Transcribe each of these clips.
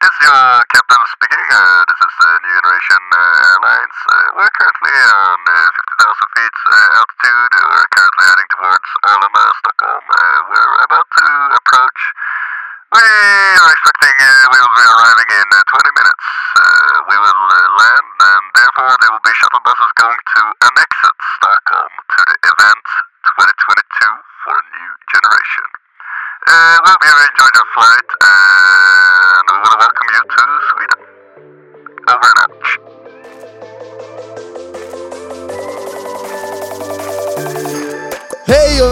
This is your captain speaking. Uh, this is uh, New Generation uh, Airlines. Uh, we're currently on uh, 50,000 feet uh, altitude. We're currently heading towards Arlanda, Stockholm. Uh, we're about to approach. We are expecting uh, we will be arriving in uh, 20 minutes. Uh, we will uh, land, and therefore there will be shuttle buses going to Annexet, Stockholm, to the event 2022 for New Generation. Uh, we hope you enjoyed your flight,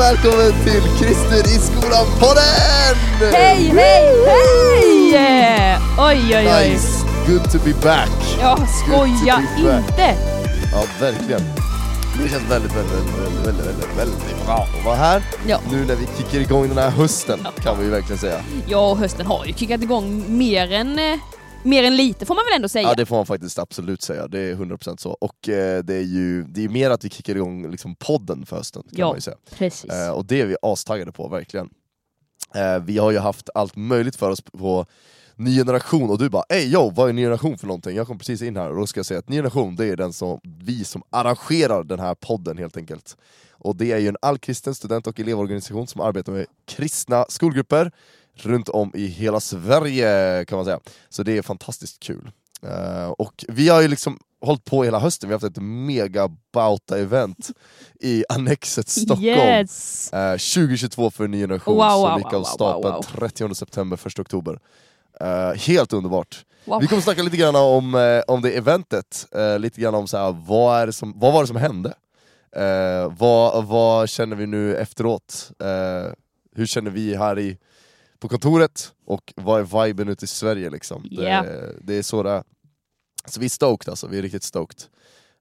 välkommen till Christer i skolan-podden! Hej, hej, hej! Oj, oj, oj. Nice, good to be back! Ja, skoja inte! Ja, verkligen. Det känns väldigt, väldigt, väldigt, väldigt, väldigt, väldigt bra att vara här. Ja. Nu när vi kickar igång den här hösten, kan vi ju verkligen säga. Ja, hösten har ju kickat igång mer än, eh, mer än lite får man väl ändå säga. Ja, det får man faktiskt absolut säga. Det är 100% så. Och eh, det är ju det är mer att vi kickar igång liksom, podden för hösten, kan Ja. man ju säga. Precis. Eh, och det är vi astaggade på, verkligen. Eh, vi har ju haft allt möjligt för oss på Ny Generation, och du bara ey yo, vad är Ny Generation för någonting? Jag kom precis in här och då ska jag säga att Ny Generation, det är den som, vi som arrangerar den här podden helt enkelt. Och det är ju en allkristen student och elevorganisation som arbetar med kristna skolgrupper runt om i hela Sverige kan man säga. Så det är fantastiskt kul. Eh, och vi har ju liksom hållit på hela hösten, vi har haft ett mega bauta-event i Annexet Stockholm. Yes! Eh, 2022 för en ny generation Wow, som wow, gick wow, av stapeln wow. 30 september, 1 oktober. Eh, helt underbart. Vi kommer snacka lite grann om, om det eventet, lite grann om så här, vad, som, vad var det som hände? Vad, vad känner vi nu efteråt? Hur känner vi här i, på kontoret? Och vad är viben ute i Sverige liksom? Ja. Det, det är så det är. Så vi är stoked alltså, vi är riktigt stoked.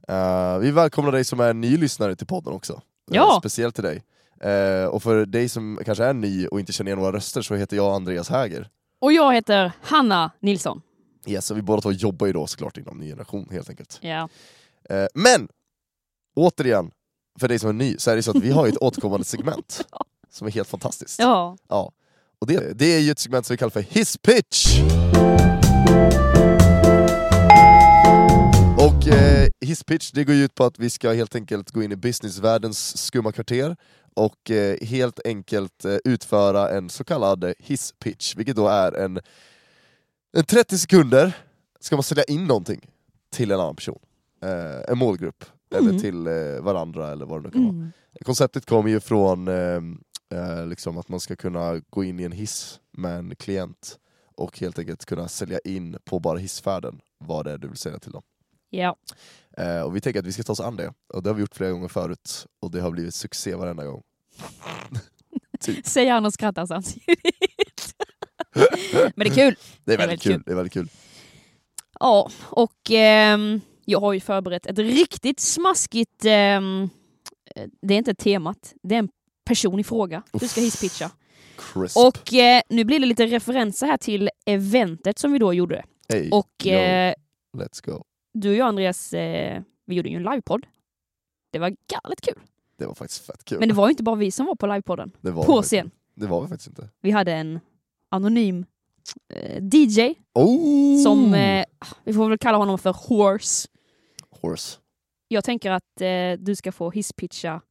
Eh, vi välkomnar dig som är ny lyssnare till podden också. Eh, Ja. speciellt till dig. Eh, och för dig som kanske är ny och inte känner igen våra röster så heter jag Andreas Häger. Och jag heter Hanna Nilsson. Yes, och vi båda två jobbar ju då såklart inom ny generation helt enkelt. Ja. Eh, men, återigen, för dig som är ny, så är det så att vi har ett återkommande segment som är helt fantastiskt. ja. Ja. Och det, det är ju ett segment som vi kallar för His Pitch! Och eh, His Pitch, det går ut på att vi ska helt enkelt gå in i businessvärldens skumma kvarter och eh, helt enkelt eh, utföra en så kallad eh, His Pitch, vilket då är en, en 30 sekunder ska man sälja in någonting till en annan person, eh, en målgrupp, eller Mhm. till eh, varandra eller vad det nu kan vara. Mm. Konceptet kommer ju från eh, eh, liksom att man ska kunna gå in i en hiss med en klient och helt enkelt kunna sälja in på bara hissfärden vad det är du vill säga till dem. ja. Eh, och vi tänker att vi ska ta oss an det, och det har vi gjort flera gånger förut, och det har blivit succé varenda gång. typ. Säger han och skrattar samtidigt. Men det är kul. Det är väldigt väldigt kul. kul. Det är väldigt kul. Ja, och ehm, jag har ju förberett ett riktigt smaskigt... ehm, eh, det är inte temat, det är en person i fråga du ska hisspitcha. Crisp. Och eh, nu blir det lite referenser här till eventet som vi då gjorde. hey, Och eh, let's go. du och jag Andreas, eh, vi gjorde ju en livepodd. Det var galet kul. Det var faktiskt fett kul. Men det var ju inte bara vi som var på livepodden. det var på scen. Det var vi faktiskt inte. Vi hade en anonym eh, DJ Oh! som, eh, vi får väl kalla honom för Horse. Horse. Jag tänker att eh, du ska få hisspitcha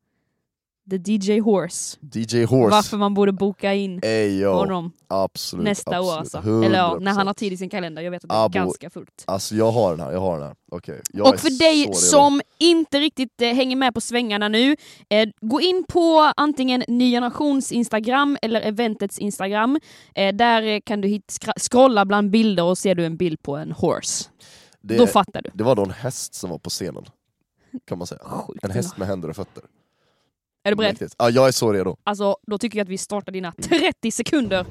The DJ Horse. DJ Horse. Varför man borde boka in Ey, yo. honom Absolut. nästa år. absolut. Alltså. Eller ja, när 100%. han har tid i sin kalender. Jag vet att det är Abo. ganska fullt. Alltså jag har den här, jag har den här. Okej. jag Och för dig som inte riktigt eh, hänger med på svängarna nu, eh, gå in på antingen Ny Generations Instagram eller eventets Instagram. Eh, där eh, kan du hit, scrolla bland bilder och ser du en bild på en horse. det, Då fattar du. det var då en häst som var på scenen. Kan man säga. Sjukt En häst med händer och fötter. Är du beredd? Mäktigt. Ja, jag är så redo. Alltså, då tycker jag att vi startar dina 30 sekunder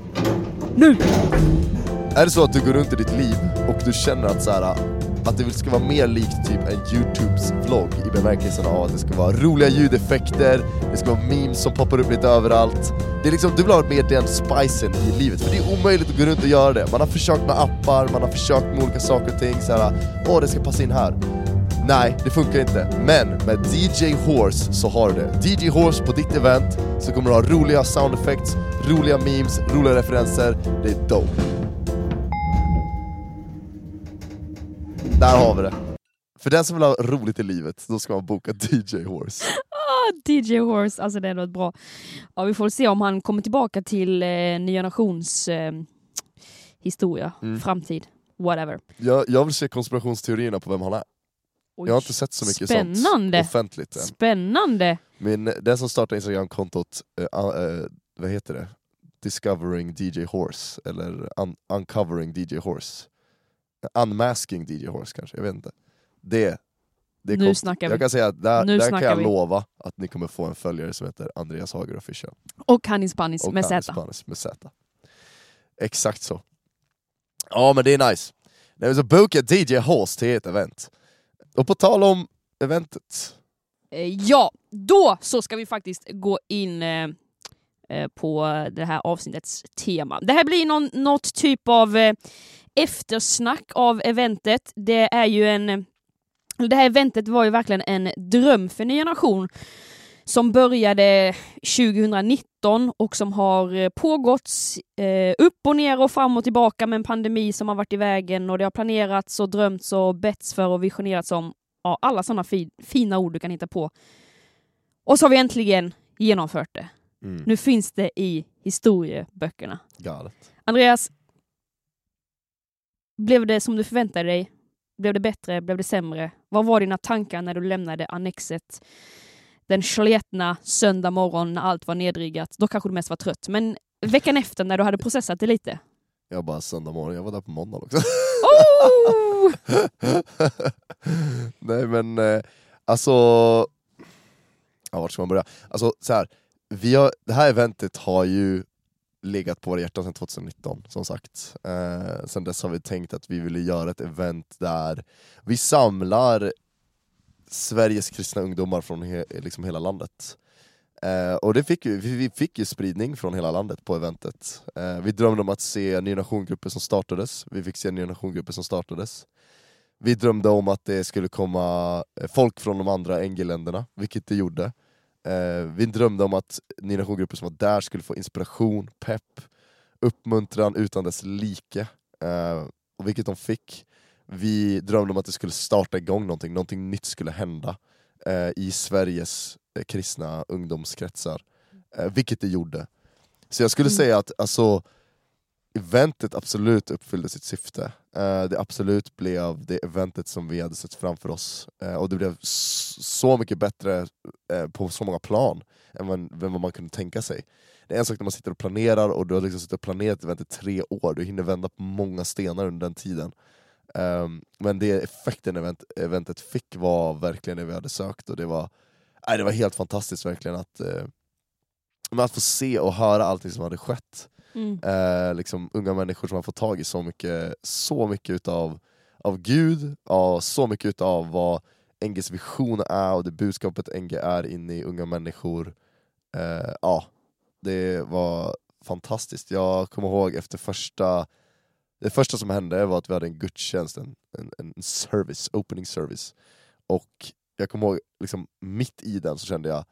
nu! Är det så att du går runt i ditt liv och du känner att, så här, att det ska vara mer likt typ en Youtubes vlogg i bemärkelsen av att det ska vara roliga ljudeffekter, det ska vara memes som poppar upp lite överallt. Det är liksom, du vill ha mer den spicen i livet, för det är omöjligt att gå runt och göra det. Man har försökt med appar, man har försökt med olika saker och ting, så här, åh det ska passa in här. Nej, det funkar inte. Men med DJ Horse så har du det. DJ Horse på ditt event, så kommer du ha roliga sound effects, roliga memes, roliga referenser. Det är dope. Där har vi det. För den som vill ha roligt i livet, då ska man boka DJ Horse. Ah, DJ Horse, alltså det är något bra. Ja, vi får se om han kommer tillbaka till eh, Nya Nations eh, historia, Mm. framtid, whatever. Jag, jag vill se konspirationsteorierna på vem han är. Oj, Jag har inte sett så mycket Spännande! sånt offentligt än. Spännande! Men den som startar Instagram-kontot, eh, uh, vad heter det? Discovering DJ Horse, eller un Uncovering DJ Horse. Unmasking DJ Horse kanske, jag vet inte. Det, det Nu snackar vi. Jag kan säga att där, där kan jag vi. lova att ni kommer få en följare som heter Andreas Hager Official. Och Hannis Pannis Och med Z. Panis med Z. Exakt så. Ja men det är nice. Nej, så boka DJ Horse till ett event. Och på tal om eventet, eh, Ja, då så ska vi faktiskt gå in eh, eh, på det här avsnittets tema. Det här blir någon, något typ av eftersnack av eventet. Det är ju en... Det här eventet var ju verkligen en dröm för Ny Generation som började 2019 och som har eh, pågått eh, upp och ner och fram och tillbaka med en pandemi som har varit i vägen och det har planerats och drömts och betts för och visionerats om ja, alla sådana fi fina ord du kan hitta på. Och så har vi äntligen genomfört det. mm, Nu finns det i historieböckerna. galet. Andreas, blev det som du förväntade dig? Blev det bättre? Blev det sämre? Vad var dina tankar när du lämnade annexet den sletna söndag morgon när allt var nedriggat? Då kanske du mest var trött, men veckan efter när du hade processat det lite? Jag bara söndag morgon, jag var där på måndag också. Oh! Nej men eh, alltså, ja, vart ska man börja? Alltså så här, vi har, det här eventet har ju legat på våra hjärtan sedan 2019 som sagt. Eh, sen dess har vi tänkt att vi ville göra ett event där vi samlar Sveriges kristna ungdomar från he, liksom hela landet. Eh, och det fick vi, vi fick ju spridning från hela landet på eventet. Eh, vi drömde om att se Ny Nation-grupper som startades, vi fick se Ny Nation-grupper som startades. Vi drömde om att det skulle komma eh, folk från de andra NG-länderna, vilket det gjorde. Eh, vi drömde om att Ny Nation-grupper som var där skulle få inspiration, pepp, uppmuntran utan dess like. Eh, och vilket de fick. Vi drömde om att det skulle starta igång någonting, någonting nytt skulle hända eh, i Sveriges eh, kristna ungdomskretsar. Eh, vilket det gjorde. Så jag skulle Mm. säga att alltså, eventet absolut uppfyllde sitt syfte. Eh, det absolut blev det eventet som vi hade sett framför oss. Eh, och det blev så mycket bättre eh, på så många plan än vad, man kunde tänka sig. Det är en sak när man sitter och planerar och du har liksom suttit och planerat ett event i tre år, du hinner vända på många stenar under den tiden. Ehm, men det effekten event, eventet fick var verkligen det vi hade sökt och det var, nej, det var helt fantastiskt verkligen att, eh, att få se och höra allting som hade skett. Mm. Eh, liksom unga människor som har fått tag i så mycket, så mycket utav, av Gud, ja, så mycket utav vad NGs vision är och det budskapet NG är inne i unga människor. Eh, ja, det var fantastiskt. Jag kommer ihåg efter första, det första som hände var att vi hade en gudstjänst, en, en, en service, opening service. Och jag kommer ihåg, liksom, mitt i den så kände jag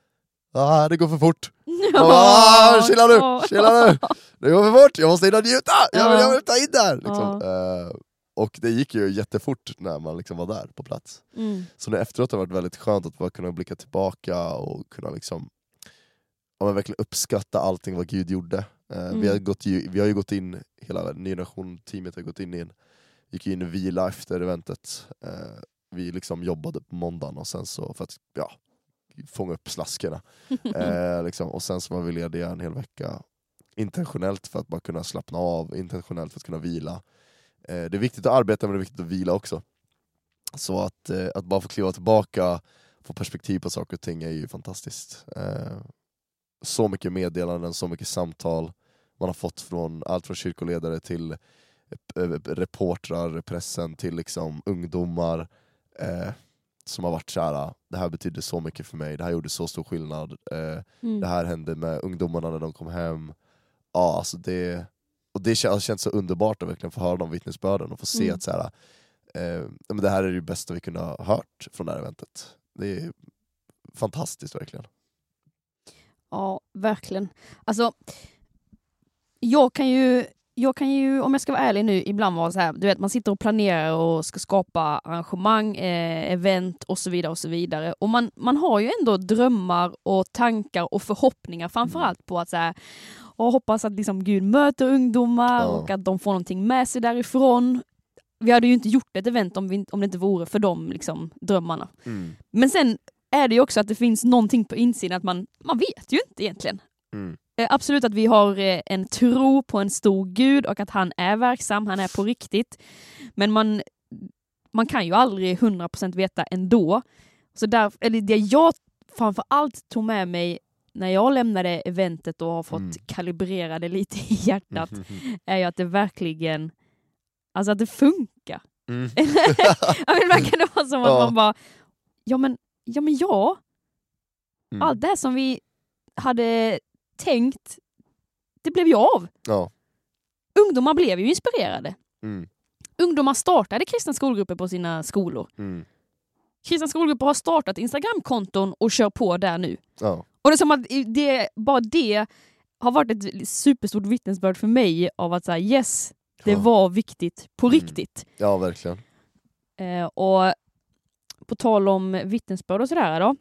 Ah, det går för fort! Ah, chilla nu, chilla nu! Det går för fort, jag måste hinna njuta! Jag vill, Ja. jag vill ta in där! Liksom. Eh, och det gick ju jättefort när man liksom var där på plats. Mm. Så nu efteråt har det varit väldigt skönt att bara kunna blicka tillbaka och kunna liksom ja, verkligen uppskatta allting vad Gud gjorde. Eh, vi, Mm. har gått, ju- vi har ju gått in, hela Ny Generation-teamet har gått in i en, gick in i vila efter eventet. Eh, vi liksom jobbade på måndagen och sen så för att ja, fånga upp slaskerna. Eh, liksom. Och sen så var vi lediga en hel vecka intentionellt för att bara kunna slappna av, intentionellt för att kunna vila. Eh, det är viktigt att arbeta men det är viktigt att vila också. Så att, eh, att bara få kliva tillbaka, få perspektiv på saker och ting är ju fantastiskt. Eh, så mycket meddelanden, så mycket samtal man har fått från allt från kyrkoledare till eh, reportrar, pressen, till liksom ungdomar eh, som har varit såhär, det här betydde så mycket för mig, det här gjorde så stor skillnad, eh, Mm. det här hände med ungdomarna när de kom hem. Ja, alltså det, och det har känts så underbart att verkligen få höra de vittnesbörden och få se Mm. att så här, eh, men det här är det bästa vi kunde ha hört från det här eventet. Det är fantastiskt verkligen. Ja, verkligen. Alltså, jag kan ju jag kan ju, om jag ska vara ärlig nu, ibland vara så här, du vet man sitter och planerar och ska skapa arrangemang, eh, event och så vidare och så vidare. Och man, man har ju ändå drömmar och tankar och förhoppningar framförallt på att så här, och hoppas att liksom Gud möter ungdomar och att de får någonting med sig därifrån. Vi hade ju inte gjort ett event om, vi, om det inte vore för de liksom, drömmarna. Mm. Men sen är det ju också att det finns någonting på insidan att man, man vet ju inte egentligen. Mm. Eh, Absolut att vi har eh, en tro på en stor gud och att han är verksam, han är på riktigt. Men man, man kan ju aldrig 100% veta ändå. Så där, eller det jag framför allt tog med mig när jag lämnade eventet och har fått Mm. kalibrera det lite i hjärtat är ju att det verkligen, alltså att det funkar. Mm. ja, men ibland kan det vara som att Ja. man bara, ja men ja, men ja. Mm. allt det här som vi hade tänkt, det blev ju av. Ja. Ungdomar blev ju inspirerade. Mm. Ungdomar startade kristna skolgrupper på sina skolor. Mm. Kristna skolgrupper har startat Instagramkonton och kör på där nu. Ja. Och det är som att det, bara det har varit ett superstort vittnesbörd för mig av att säga yes, det Ja. var viktigt på Mm. riktigt. ja, verkligen. Eh, och på tal om vittnesbörd och sådär då.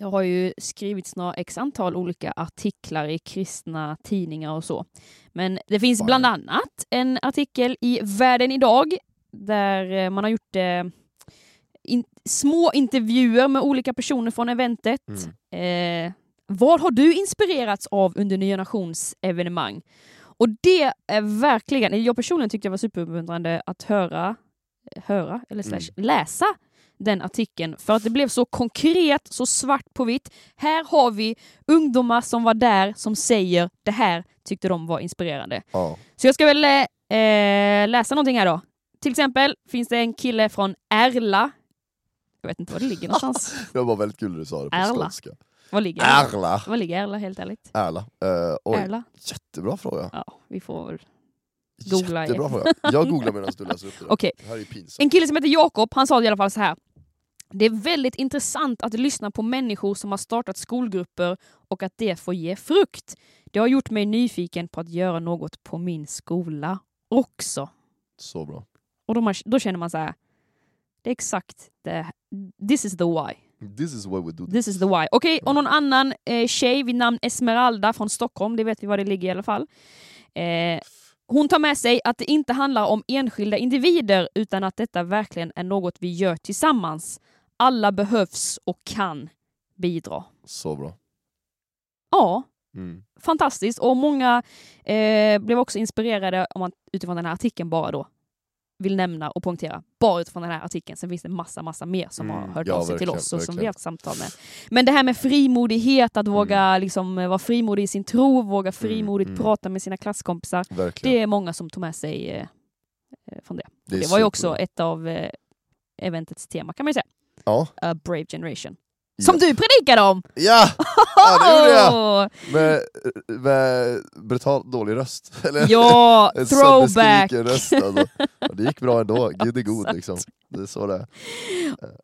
Det har ju skrivits några x antal olika artiklar i kristna tidningar och så. Men det finns bland annat en artikel i Världen idag där eh, man har gjort eh, in, små intervjuer med olika personer från eventet. Mm. Eh, vad har du inspirerats av under Nya Nations evenemang? Och det är verkligen, jag personligen tyckte det var superuppmuntrande att höra, höra eller slash läsa den artikeln för att det blev så konkret, så svart på vitt. Här har vi ungdomar som var där som säger det här tyckte de var inspirerande. Ja. Så jag ska väl eh, läsa någonting här då. Till exempel finns det en kille från Ärla. Jag vet inte var det ligger någonstans. Det var väldigt kul när du sa det på Ärla. skånska. Var ligger? Ärla! Var ligger Ärla helt ärligt? Ärla. Uh, oj, Ärla? jättebra fråga. Ja, vi får väl... Googla Jättebra i- fråga. Jag googlar medan du läser upp det. Okej. Det här är pinsamt. En kille som heter Jakob, han sa i alla fall så här. Det är väldigt intressant att lyssna på människor som har startat skolgrupper och att det får ge frukt. Det har gjort mig nyfiken på att göra något på min skola också. Så bra. Och då, man, då känner man så här. Det är exakt det. This is the why. This is what we do. This is the why. Okej, och någon annan eh, tjej vid namn Esmeralda från Stockholm, det vet vi var det ligger i alla fall. Eh, hon tar med sig att det inte handlar om enskilda individer utan att detta verkligen är något vi gör tillsammans. Alla behövs och kan bidra. Så bra. Ja, Mm. fantastiskt. Och många eh, blev också inspirerade om man utifrån den här artikeln bara då vill nämna och poängtera. Bara utifrån den här artikeln. Sen finns det massa, massa mer som Mm, har hört ja, av sig till verkligen, oss och som vi verkligen. har haft samtal med. Men det här med frimodighet, att våga liksom, eh, vara frimodig i sin tro, våga frimodigt mm. prata med sina klasskompisar. Verkligen. Det är många som tog med sig eh, eh, från det. Det, Det var ju också ett av eh, eventets tema kan man ju säga. Ja. A Brave Generation. Som Ja. du predikade om! Ja! ja, det gjorde jag! Med, med brutalt dålig röst. Eller Ja, throwback! röst. Alltså. Ja, det gick bra ändå, Gud är god liksom. Det är så det är.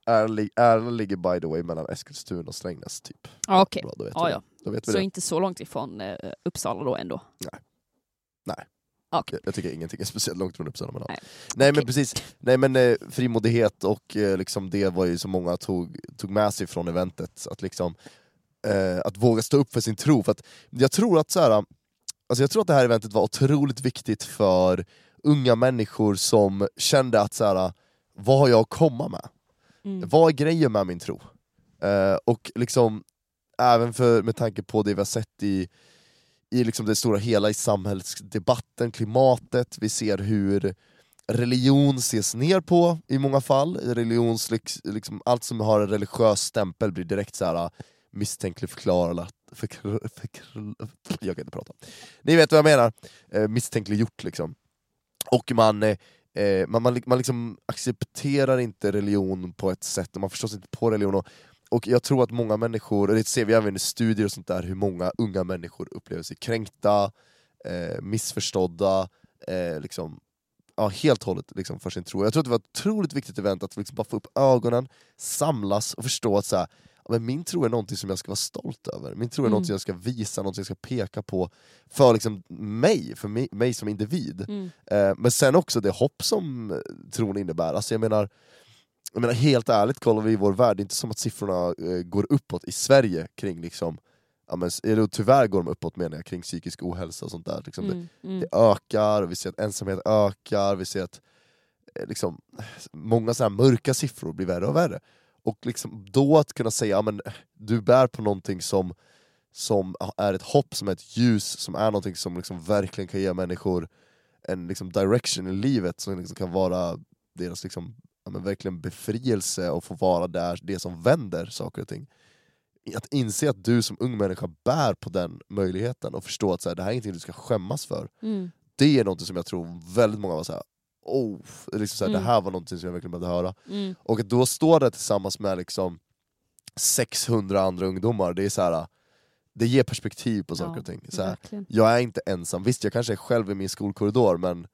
Äran lig- Äran ligger by the way mellan Eskilstuna och Strängnäs typ. Ja, Okej, Bra, då vet ja, vi ja. det. Då vet vi så det. inte så långt ifrån eh, Uppsala då ändå. Nej. Nej. Okej. Jag, tycker ingenting är speciellt långt från Uppsala. Men. Nej. Nej men Okej. precis, Nej, men, eh, frimodighet och eh, liksom det var ju så många tog, tog med sig från eventet. Att, liksom, eh, att våga stå upp för sin tro. För att jag, tror att, så här, alltså jag tror att det här eventet var otroligt viktigt för unga människor som kände att så här, vad har jag att komma med? Mm. Vad är grejen med min tro? Eh, och liksom, även för, med tanke på det vi har sett i, i liksom det stora hela i samhällsdebatten, klimatet, vi ser hur religion ses ner på i många fall. Religions, liksom, allt som har en religiös stämpel blir direkt så här äh, misstänkligförklarat. Förkl- förkl- jag kan inte prata. Ni vet vad jag menar. Eh, misstänkliggjort liksom. Och man, eh, eh, man, man, man liksom accepterar inte religion på ett sätt, och man förstår sig inte på religion. Och, och jag tror att många människor, och det ser vi även i studier och sånt där, hur många unga människor upplever sig kränkta, eh, missförstådda, eh, liksom, ja, helt och hållet liksom, för sin tro. Jag tror att det var ett otroligt viktigt event att liksom bara få upp ögonen, samlas och förstå att så här, men min tro är någonting som jag ska vara stolt över, min tro är Mm. någonting jag ska visa, någonting jag ska peka på för liksom mig, för mig, mig som individ. Mm. Eh, men sen också det hopp som tron innebär. Alltså jag menar, jag menar helt ärligt, kollar vi i vår värld, det är inte som att siffrorna eh, går uppåt i Sverige kring liksom, ja, men, eller tyvärr går de uppåt menar jag, kring psykisk ohälsa och sånt där. Liksom det, Mm. Mm. det ökar, vi ser att ensamhet ökar, vi ser att eh, liksom, många så här mörka siffror blir värre och värre. Och liksom, då att kunna säga att du bär på någonting som, som är ett hopp, som är ett ljus, som är någonting som liksom verkligen kan ge människor en liksom direction i livet som liksom kan vara deras liksom, ja, men verkligen befrielse och få vara där, det som vänder saker och ting. Att inse att du som ung människa bär på den möjligheten och förstå att så här, det här är ingenting du ska skämmas för. Mm. Det är något som jag tror väldigt många var såhär, oh, liksom så här, Mm. det här var något som jag verkligen behövde höra. Mm. Och att då stå där tillsammans med liksom 600 andra ungdomar, det är så här, det ger perspektiv på saker Ja, och ting. Så här, jag är inte ensam, visst jag kanske är själv i min skolkorridor men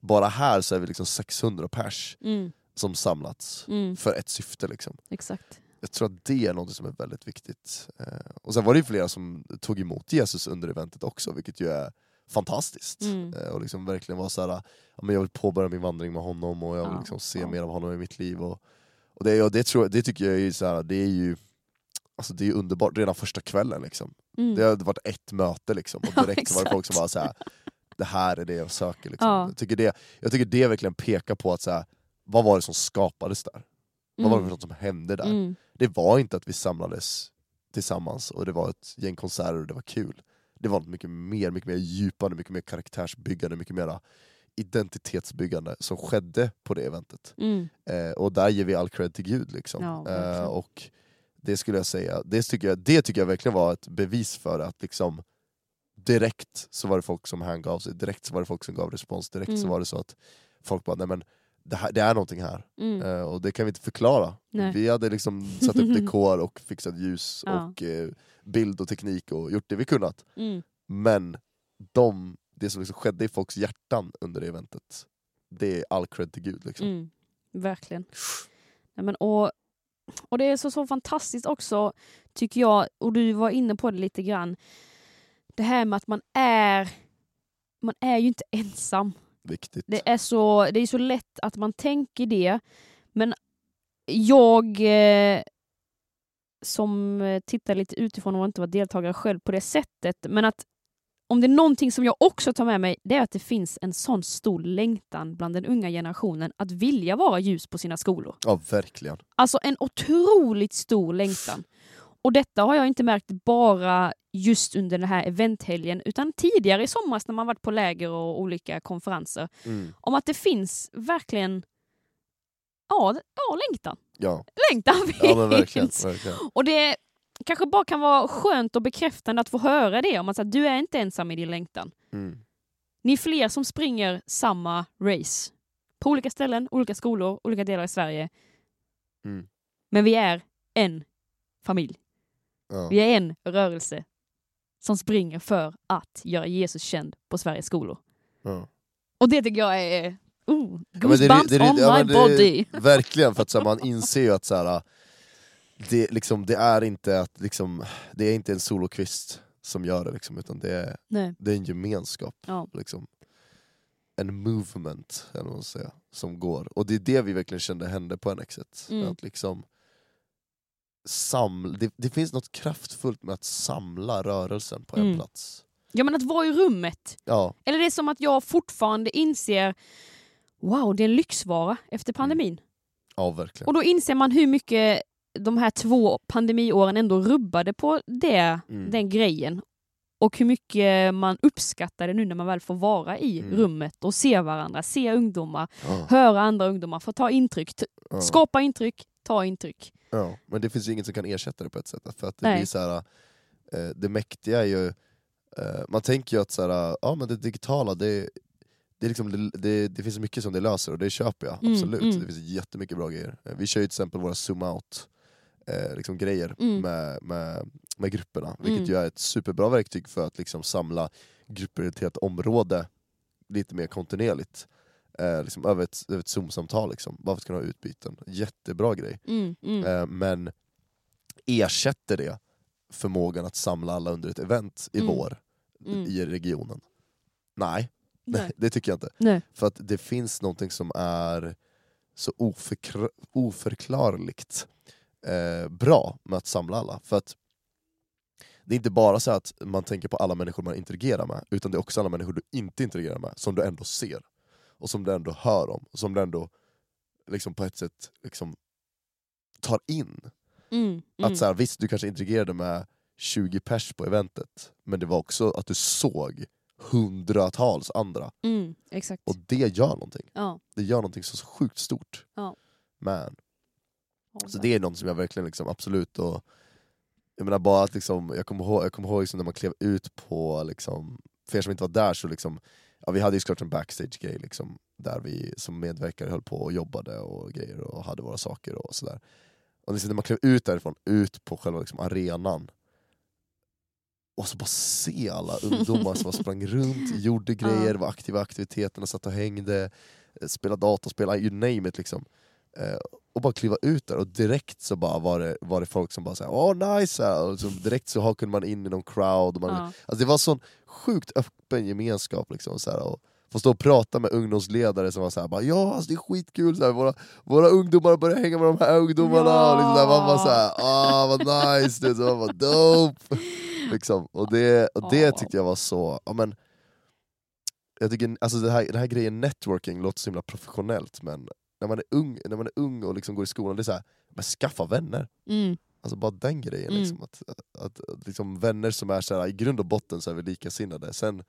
bara här så är vi liksom 600 pers Mm. Som samlats Mm. för ett syfte. Liksom. Exakt. Jag tror att det är något som är väldigt viktigt. Eh, och sen var det ju flera som tog emot Jesus under eventet också, vilket ju är fantastiskt. Mm. Eh, och liksom verkligen var så här, ja, men jag vill påbörja min vandring med honom och jag vill Ja, liksom se ja. mer av honom i mitt liv. Och, och, det, och det, tror, det tycker jag är ju, så här, det är ju Alltså det är underbart, redan första kvällen liksom. Mm. Det hade varit ett möte liksom, och Ja, direkt så var det folk som bara så här, det här är det jag söker. Liksom. Ja. Jag, tycker det, jag tycker det verkligen pekar på att så här, vad var det som skapades där? Vad var det för Mm. något som hände där? Mm. Det var inte att vi samlades tillsammans och det var ett gäng konserter och det var kul. Det var något mycket mer, mycket mer djupande, mycket mer karaktärsbyggande, mycket mer identitetsbyggande som skedde på det eventet. Mm. Eh, och där ger vi all cred till Gud. Liksom. Ja, eh, och det skulle jag säga, det tycker jag, det tycker jag verkligen var ett bevis för att liksom direkt så var det folk som hängav sig, direkt så var det folk som gav respons, direkt så Mm. var det så att folk bara, nej men det, här, det är någonting här. Mm. Eh, och det kan vi inte förklara. Nej. Vi hade liksom satt upp dekor och fixat ljus Ja. och eh, bild och teknik och gjort det vi kunnat. Mm. Men de, det som liksom skedde i folks hjärtan under det eventet, det är all cred till Gud. Liksom. Mm. Verkligen. Nej, men, och, och det är så, så fantastiskt också, tycker jag, och du var inne på det lite grann, det här med att man är, man är ju inte ensam. Viktigt. Det är, så, det är så lätt att man tänker det, men jag eh, som tittar lite utifrån och inte var deltagare själv på det sättet, men att om det är någonting som jag också tar med mig, det är att det finns en sån stor längtan bland den unga generationen att vilja vara ljus på sina skolor. Ja, verkligen. Alltså en otroligt stor längtan. Och detta har jag inte märkt bara just under den här eventhelgen, utan tidigare i somras när man varit på läger och olika konferenser. Mm. Om att det finns verkligen ja, ja längtan. Ja. Längtan ja, men verkligen. finns. verkligen. Och det kanske bara kan vara skönt och bekräftande att få höra det om att så här, du är inte ensam i din längtan. Mm. Ni är fler som springer samma race. På olika ställen, olika skolor, olika delar i Sverige. Mm. Men vi är en familj. Ja. Vi är en rörelse som springer för att göra Jesus känd på Sveriges skolor. Ja. Och det tycker jag är... Oh, men det är- goosebumps det är- on ja, my det body. Verkligen, för att här, man inser ju att så här, det, liksom, det är inte att liksom, det är inte en solokvist som gör det, liksom, utan det är, Nej. det är en gemenskap. Ja. Liksom. En movement, eller vad man säga, som går. Och det är det vi verkligen kände hände på NXet. Mm. Att liksom, samla, det, det finns något kraftfullt med att samla rörelsen på en Mm. plats. Ja men att vara i rummet. Ja, Eller det är som att jag fortfarande inser Wow, det är en lyxvara efter pandemin. ja verkligen. Och då inser man hur mycket de här två pandemiåren ändå rubbade på det, Mm. den grejen. Och hur mycket man uppskattar det nu när man väl får vara i Mm. rummet och se varandra, se ungdomar, Ja, höra andra ungdomar, få ta intryck, ja. skapa intryck, ta intryck. Ja, men det finns ju inget som kan ersätta det på ett sätt. För att det Nej. blir så här, eh, det mäktiga är ju, eh, man tänker ju att så här, ja, men det digitala, det, det, är liksom, det, det, finns mycket som det löser och det köper jag, Mm, absolut. mm. Det finns jättemycket bra grejer. Eh, Vi kör ju till exempel våra zoom-out eh, liksom grejer Mm. med, med, med grupperna, vilket Mm. ju är ett superbra verktyg för att liksom samla grupper i ett helt område lite mer kontinuerligt. Eh, liksom över ett, över ett zoom-samtal, liksom, bara för att kunna ha utbyten. Jättebra grej. Mm, mm. Eh, men ersätter det förmågan att samla alla under ett event i Mm. vår Mm. i regionen? Nej, Nej. det tycker jag inte. Nej. För att det finns någonting som är så oförkr- oförklarligt eh, bra med att samla alla. För att det är inte bara så att man tänker på alla människor man interagerar med, utan det är också alla människor du inte interagerar med, som du ändå ser. Och som du ändå hör om, och som du ändå liksom på ett sätt liksom tar in. Mm. Mm. Att så här, visst, du kanske interagerade med 20 pers på eventet, men det var också att du såg hundratals andra. Mm. Och det gör någonting. ja. Det gör någonting så, sjukt stort. Ja. Man. Så det är något som jag verkligen liksom, absolut och jag menar bara att liksom, jag kommer ihåg, jag kommer ihåg liksom när man klev ut på, liksom, för er som inte var där så liksom, ja, vi hade ju såklart en backstage-grej liksom, där vi som medverkare höll på och jobbade och grejer och hade våra saker och sådär. Och liksom, när man klev ut därifrån, ut på själva liksom, arenan, och så bara se alla ungdomar som sprang runt, gjorde grejer, var aktiva i aktiviteterna, satt och hängde, eh, spelade dataspel, you name it liksom. Eh, och bara kliva ut där, och direkt så bara var det, var det folk som bara sa åh nice! Och så direkt så hakade man in i någon crowd, och man, Ja. alltså det var sån sjukt öppen gemenskap liksom, så här, och få stå och prata med ungdomsledare som var såhär bara, ja alltså det är skitkul, så här, våra, våra ungdomar börjar hänga med de här ungdomarna, Ja. och liksom, så här, man bara såhär, ah vad nice, det var bara dope! liksom. Och det, och det Ja. tyckte jag var så, ja, men, jag tycker, alltså det här, den här grejen networking låter så himla professionellt men när man är ung, när man är ung och liksom går i skolan, det är så här, men skaffa vänner. Mm. Alltså bara den grejen, Mm. liksom, att, att, att liksom vänner som är så här, i grund och botten så är vi likasinnade. Sen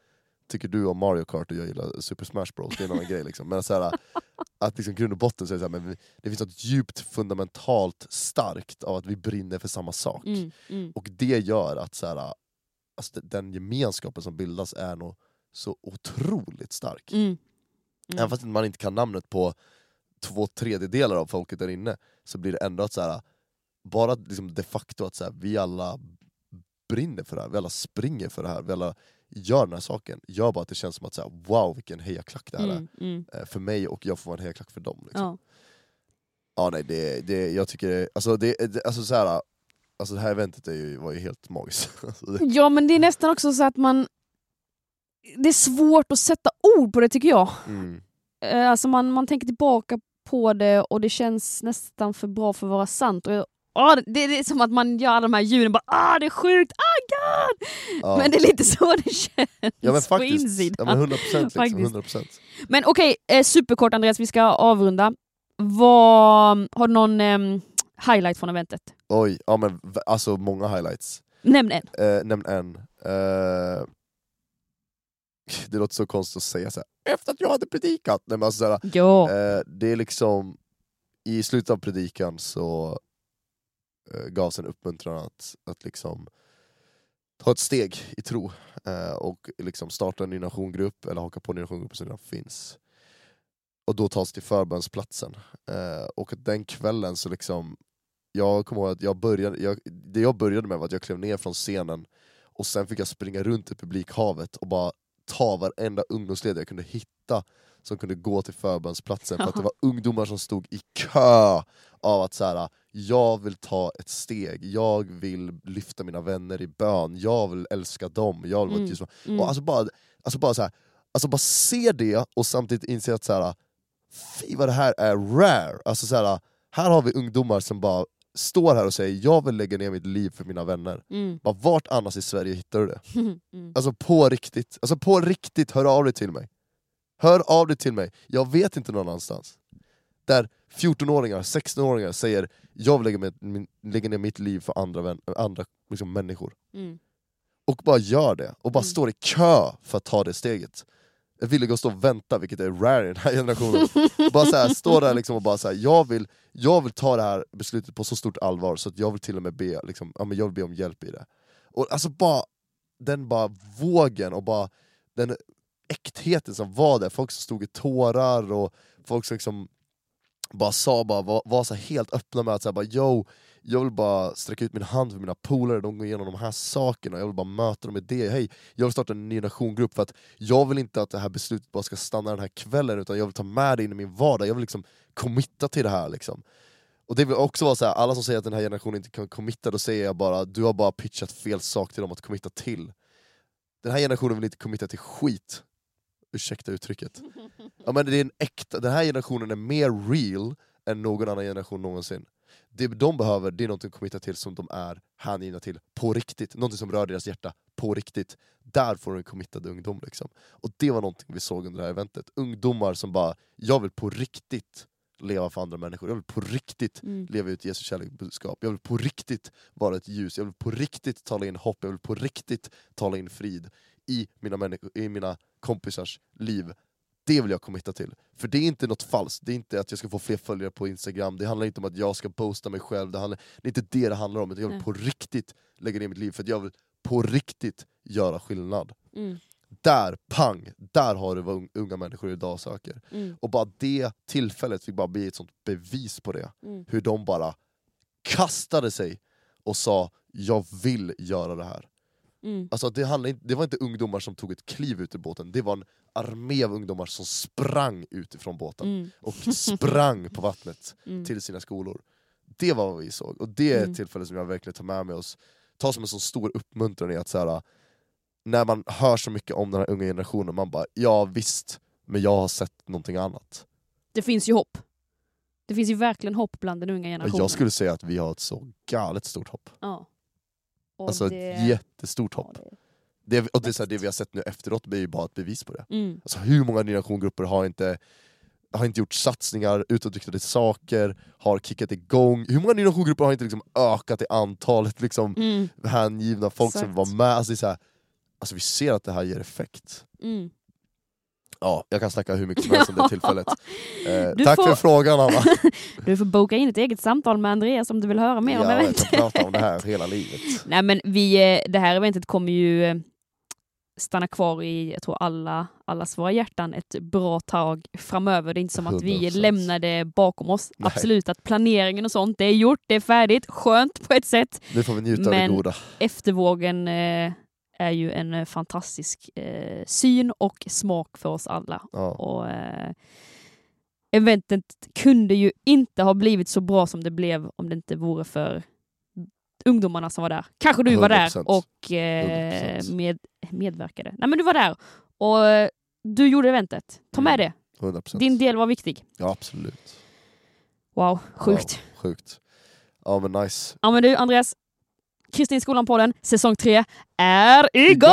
tycker du om Mario Kart och jag gillar Super Smash Bros, det är en annan grej. Liksom. Men så här, att liksom grund och botten så är det, så här, men det finns något djupt fundamentalt starkt av att vi brinner för samma sak. Mm. Mm. Och det gör att så här, alltså, den gemenskapen som bildas är nog så otroligt stark. Mm. Även Mm. fast man inte kan namnet på två tredjedelar av folket där inne, så blir det ändå att så här, bara liksom de facto att så här, vi alla brinner för det här, vi alla springer för det här, vi alla gör den här saken, gör bara att det känns som att så här, wow vilken hejaklack det här Mm. Mm. är eh, för mig och jag får vara en hejaklack för dem. Liksom. Ja. Ja, nej, det, det, jag tycker, alltså, det, det, alltså, så här, alltså det här eventet är ju, var ju helt magiskt. Alltså, ja men det är nästan också så att man det är svårt att sätta ord på det tycker jag. mm, Eh, Alltså man, man tänker tillbaka på det och det känns nästan för bra för att vara sant. Och jag, ah, det, det är som att man gör alla de här ljuden bara ah det är sjukt, ah god! ja. Men det är lite så det känns ja men på faktiskt, insidan. ja, men 100% liksom, Faktiskt. 100%. Men okej, eh, superkort Andreas, vi ska avrunda. Vad, har du någon ehm, highlight från eventet? Oj, ja men alltså många highlights. Nämn en. Eh, nämn en. Eh, det låter så konstigt att säga så här. efter att jag hade predikat. Nej, men alltså, så här, Ja. eh, det är liksom, i slutet av predikan så eh, gavs en uppmuntran att, att liksom ta ett steg i tro eh, och liksom starta en ny nationgrupp, eller haka på en ny nationgrupp som redan finns. Och då tas till förbönsplatsen. Eh, och den kvällen så liksom, jag kommer ihåg att jag började, jag, det jag började med var att jag klev ner från scenen och sen fick jag springa runt i publikhavet och bara ta varenda ungdomsledare jag kunde hitta som kunde gå till förbönsplatsen för att det var ungdomar som stod i kö av att så här, jag vill ta ett steg, jag vill lyfta mina vänner i bön, jag vill älska dem, jag vill Mm. Mm. Och alltså bara, alltså bara så här, alltså bara se det och samtidigt inse att så här, fy vad det här är rare. Alltså så här, här har vi ungdomar som bara står här och säger jag vill lägga ner mitt liv för mina vänner. Mm. Bara, vart annars i Sverige hittar du det? Mm. Alltså på riktigt, alltså på riktigt, hör av dig till mig. Hör av dig till mig, jag vet inte någon annanstans. Där 14-åringar, 16-åringar säger jag vill lägga, med, min, lägga ner mitt liv för andra, vän, andra liksom, människor. Mm. Och bara gör det, och bara Mm. står i kö för att ta det steget. Jag villig att stå och vänta, vilket är rare i den här generationen. bara så här, stå där liksom och bara så här, jag vill, jag vill ta det här beslutet på så stort allvar så att jag vill till och med be, liksom, ja, men jag vill be om hjälp i det. Och alltså bara, den bara vågen och bara den äktheten som var där, folk som stod i tårar och folk som liksom bara sa, bara, var, var så helt öppna med att säga bara, yo, jag vill bara sträcka ut min hand för mina polare, de går igenom de här sakerna, jag vill bara möta dem med det. Hej, jag vill starta en ny nationgrupp för att jag vill inte att det här beslutet bara ska stanna den här kvällen, utan jag vill ta med det in i min vardag, jag vill liksom committa till det här. Liksom. Och det vill också vara så här, alla som säger att den här generationen inte kan committa, då säger jag bara du har bara pitchat fel sak till dem att committa till. Den här generationen vill inte committa till skit. Ursäkta uttrycket. Ja, men det är en äkta, den här generationen är mer real än någon annan generation någonsin. Det de behöver det är något att committa till som de är hängivna till på riktigt, något som rör deras hjärta på riktigt. Där får du en committad ungdom. Liksom. Och det var något vi såg under det här eventet. Ungdomar som bara, jag vill på riktigt leva för andra människor, jag vill på riktigt Mm. leva ut Jesu kärleksbudskap, jag vill på riktigt vara ett ljus, jag vill på riktigt tala in hopp, jag vill på riktigt tala in frid i mina, i mina kompisars liv. Det vill jag committa till. För det är inte något falskt, det är inte att jag ska få fler följare på Instagram, det handlar inte om att jag ska posta mig själv, det, handlar, det är inte det det handlar om, utan jag vill på riktigt lägga ner mitt liv för jag vill på riktigt göra skillnad. Mm. Där, pang! Där har du vad un- unga människor idag söker. Mm. Och bara det tillfället fick bara bli ett sånt bevis på det. Mm. Hur de bara kastade sig och sa jag vill göra det här. Mm. Alltså det, handlade det var inte ungdomar som tog ett kliv ut ur båten, det var en armé av ungdomar som sprang utifrån båten Mm. och sprang på vattnet Mm. till sina skolor. Det var vad vi såg, och det är Mm. ett tillfälle som jag verkligen tar med mig oss, tar som en så stor uppmuntran i att så här, när man hör så mycket om den här unga generationen, man bara ja visst, men jag har sett någonting annat. Det finns ju hopp. Det finns ju verkligen hopp bland den unga generationen. jag skulle säga att vi har ett så galet stort hopp. ja. Och Alltså det- ett jättestort ja, hopp. det- Det, och det, så här, det vi har sett nu efteråt är ju bara ett bevis på det. Mm. Alltså hur många generationsgrupper har inte, har inte gjort satsningar, utåtriktade saker, har kickat igång? Hur många generationsgrupper har inte liksom ökat i antalet liksom, Mm. hängivna folk som Exakt. var med? Alltså, det är så här, alltså vi ser att det här ger effekt. Mm. Ja, jag kan snacka hur mycket som helst om det tillfället. Eh, tack får- för frågan Anna! Du får boka in ett eget samtal med Andreas om du vill höra mer om ja, jag eventet. kan prata om det här hela livet. Nej men vi, eh, det här eventet kommer ju eh, stanna kvar i, jag tror alla, allas våra hjärtan ett bra tag framöver. Det är inte som att vi 100%. lämnar det bakom oss. Nej. Absolut att planeringen och sånt, det är gjort, det är färdigt, skönt på ett sätt. Nu får vi njuta av Men- det goda. Eftervågen eh, är ju en eh, fantastisk eh, syn och smak för oss alla. Ja. Och, eh, eventet kunde ju inte ha blivit så bra som det blev om det inte vore för ungdomarna som var där. Kanske du var där 100%. och eh, 100%. med, medverkade. Nej men du var där och eh, du gjorde eventet. Ta med Mm. det. 100%. Din del var viktig. Ja absolut. Wow, sjukt. Wow, sjukt. Ja men nice. Ja men du Andreas, Kristinskolan-podden säsong 3 är igång!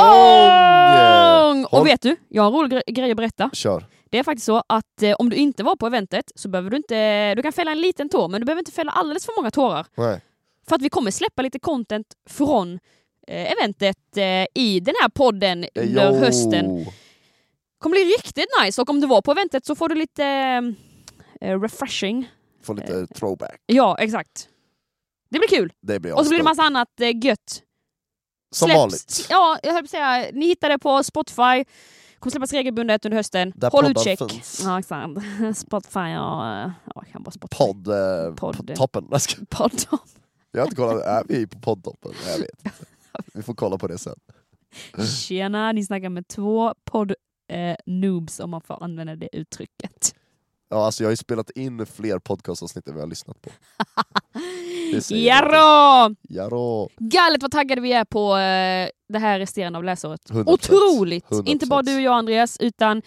Igång! Och vet du, jag har en rolig gre- grej att berätta. Kör. Det är faktiskt så att eh, om du inte var på eventet så behöver du inte, du kan fälla en liten tår men du behöver inte fälla alldeles för många tårar. Nej. För att vi kommer släppa lite content från eh, eventet eh, i den här podden under Yo! hösten. kommer bli riktigt nice och om du var på eventet så får du lite eh, refreshing. Få lite throwback. Ja, exakt. Det blir kul. Det blir Och så blir det massa annat eh, gött. Som Släpps- vanligt. Ja, jag höll på att säga, ni hittar det på Spotify. kommer släppas regelbundet under hösten. Där Håll utkik. finns. Ja, exakt. Spotify och... Ja, jag kan bara Spotify. Podd, eh, Podd. på toppen. Jag. Jag har inte kollat, är vi på poddtoppen? Jag vet. Vi får kolla på det sen. Tjena, ni snackar med två podd eh, noobs om man får använda det uttrycket. Ja, alltså jag har ju spelat in fler podcastavsnitt än vi har lyssnat på. Jarå! Jarå! Galet vad taggade vi är på eh, det här resterande av läsåret. 100%. Otroligt! 100%. Inte bara du och jag Andreas, utan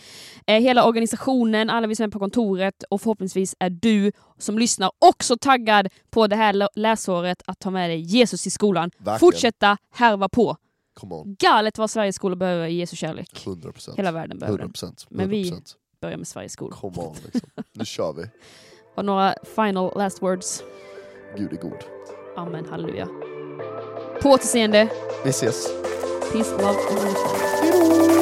eh, hela organisationen, alla vi som är på kontoret och förhoppningsvis är du som lyssnar också taggad på det här lä- läsåret att ta med dig Jesus i skolan. Verkligen. Fortsätta härva på. Galet vad Sveriges skolor behöver Jesu kärlek. 100%. Hela världen behöver den. 100%. 100%. Men vi- Börja med Sveriges skolor. Come on liksom. Nu kör vi. Har några final last words? Gud är god. Amen, halleluja. På återseende. Vi ses. Peace, love and.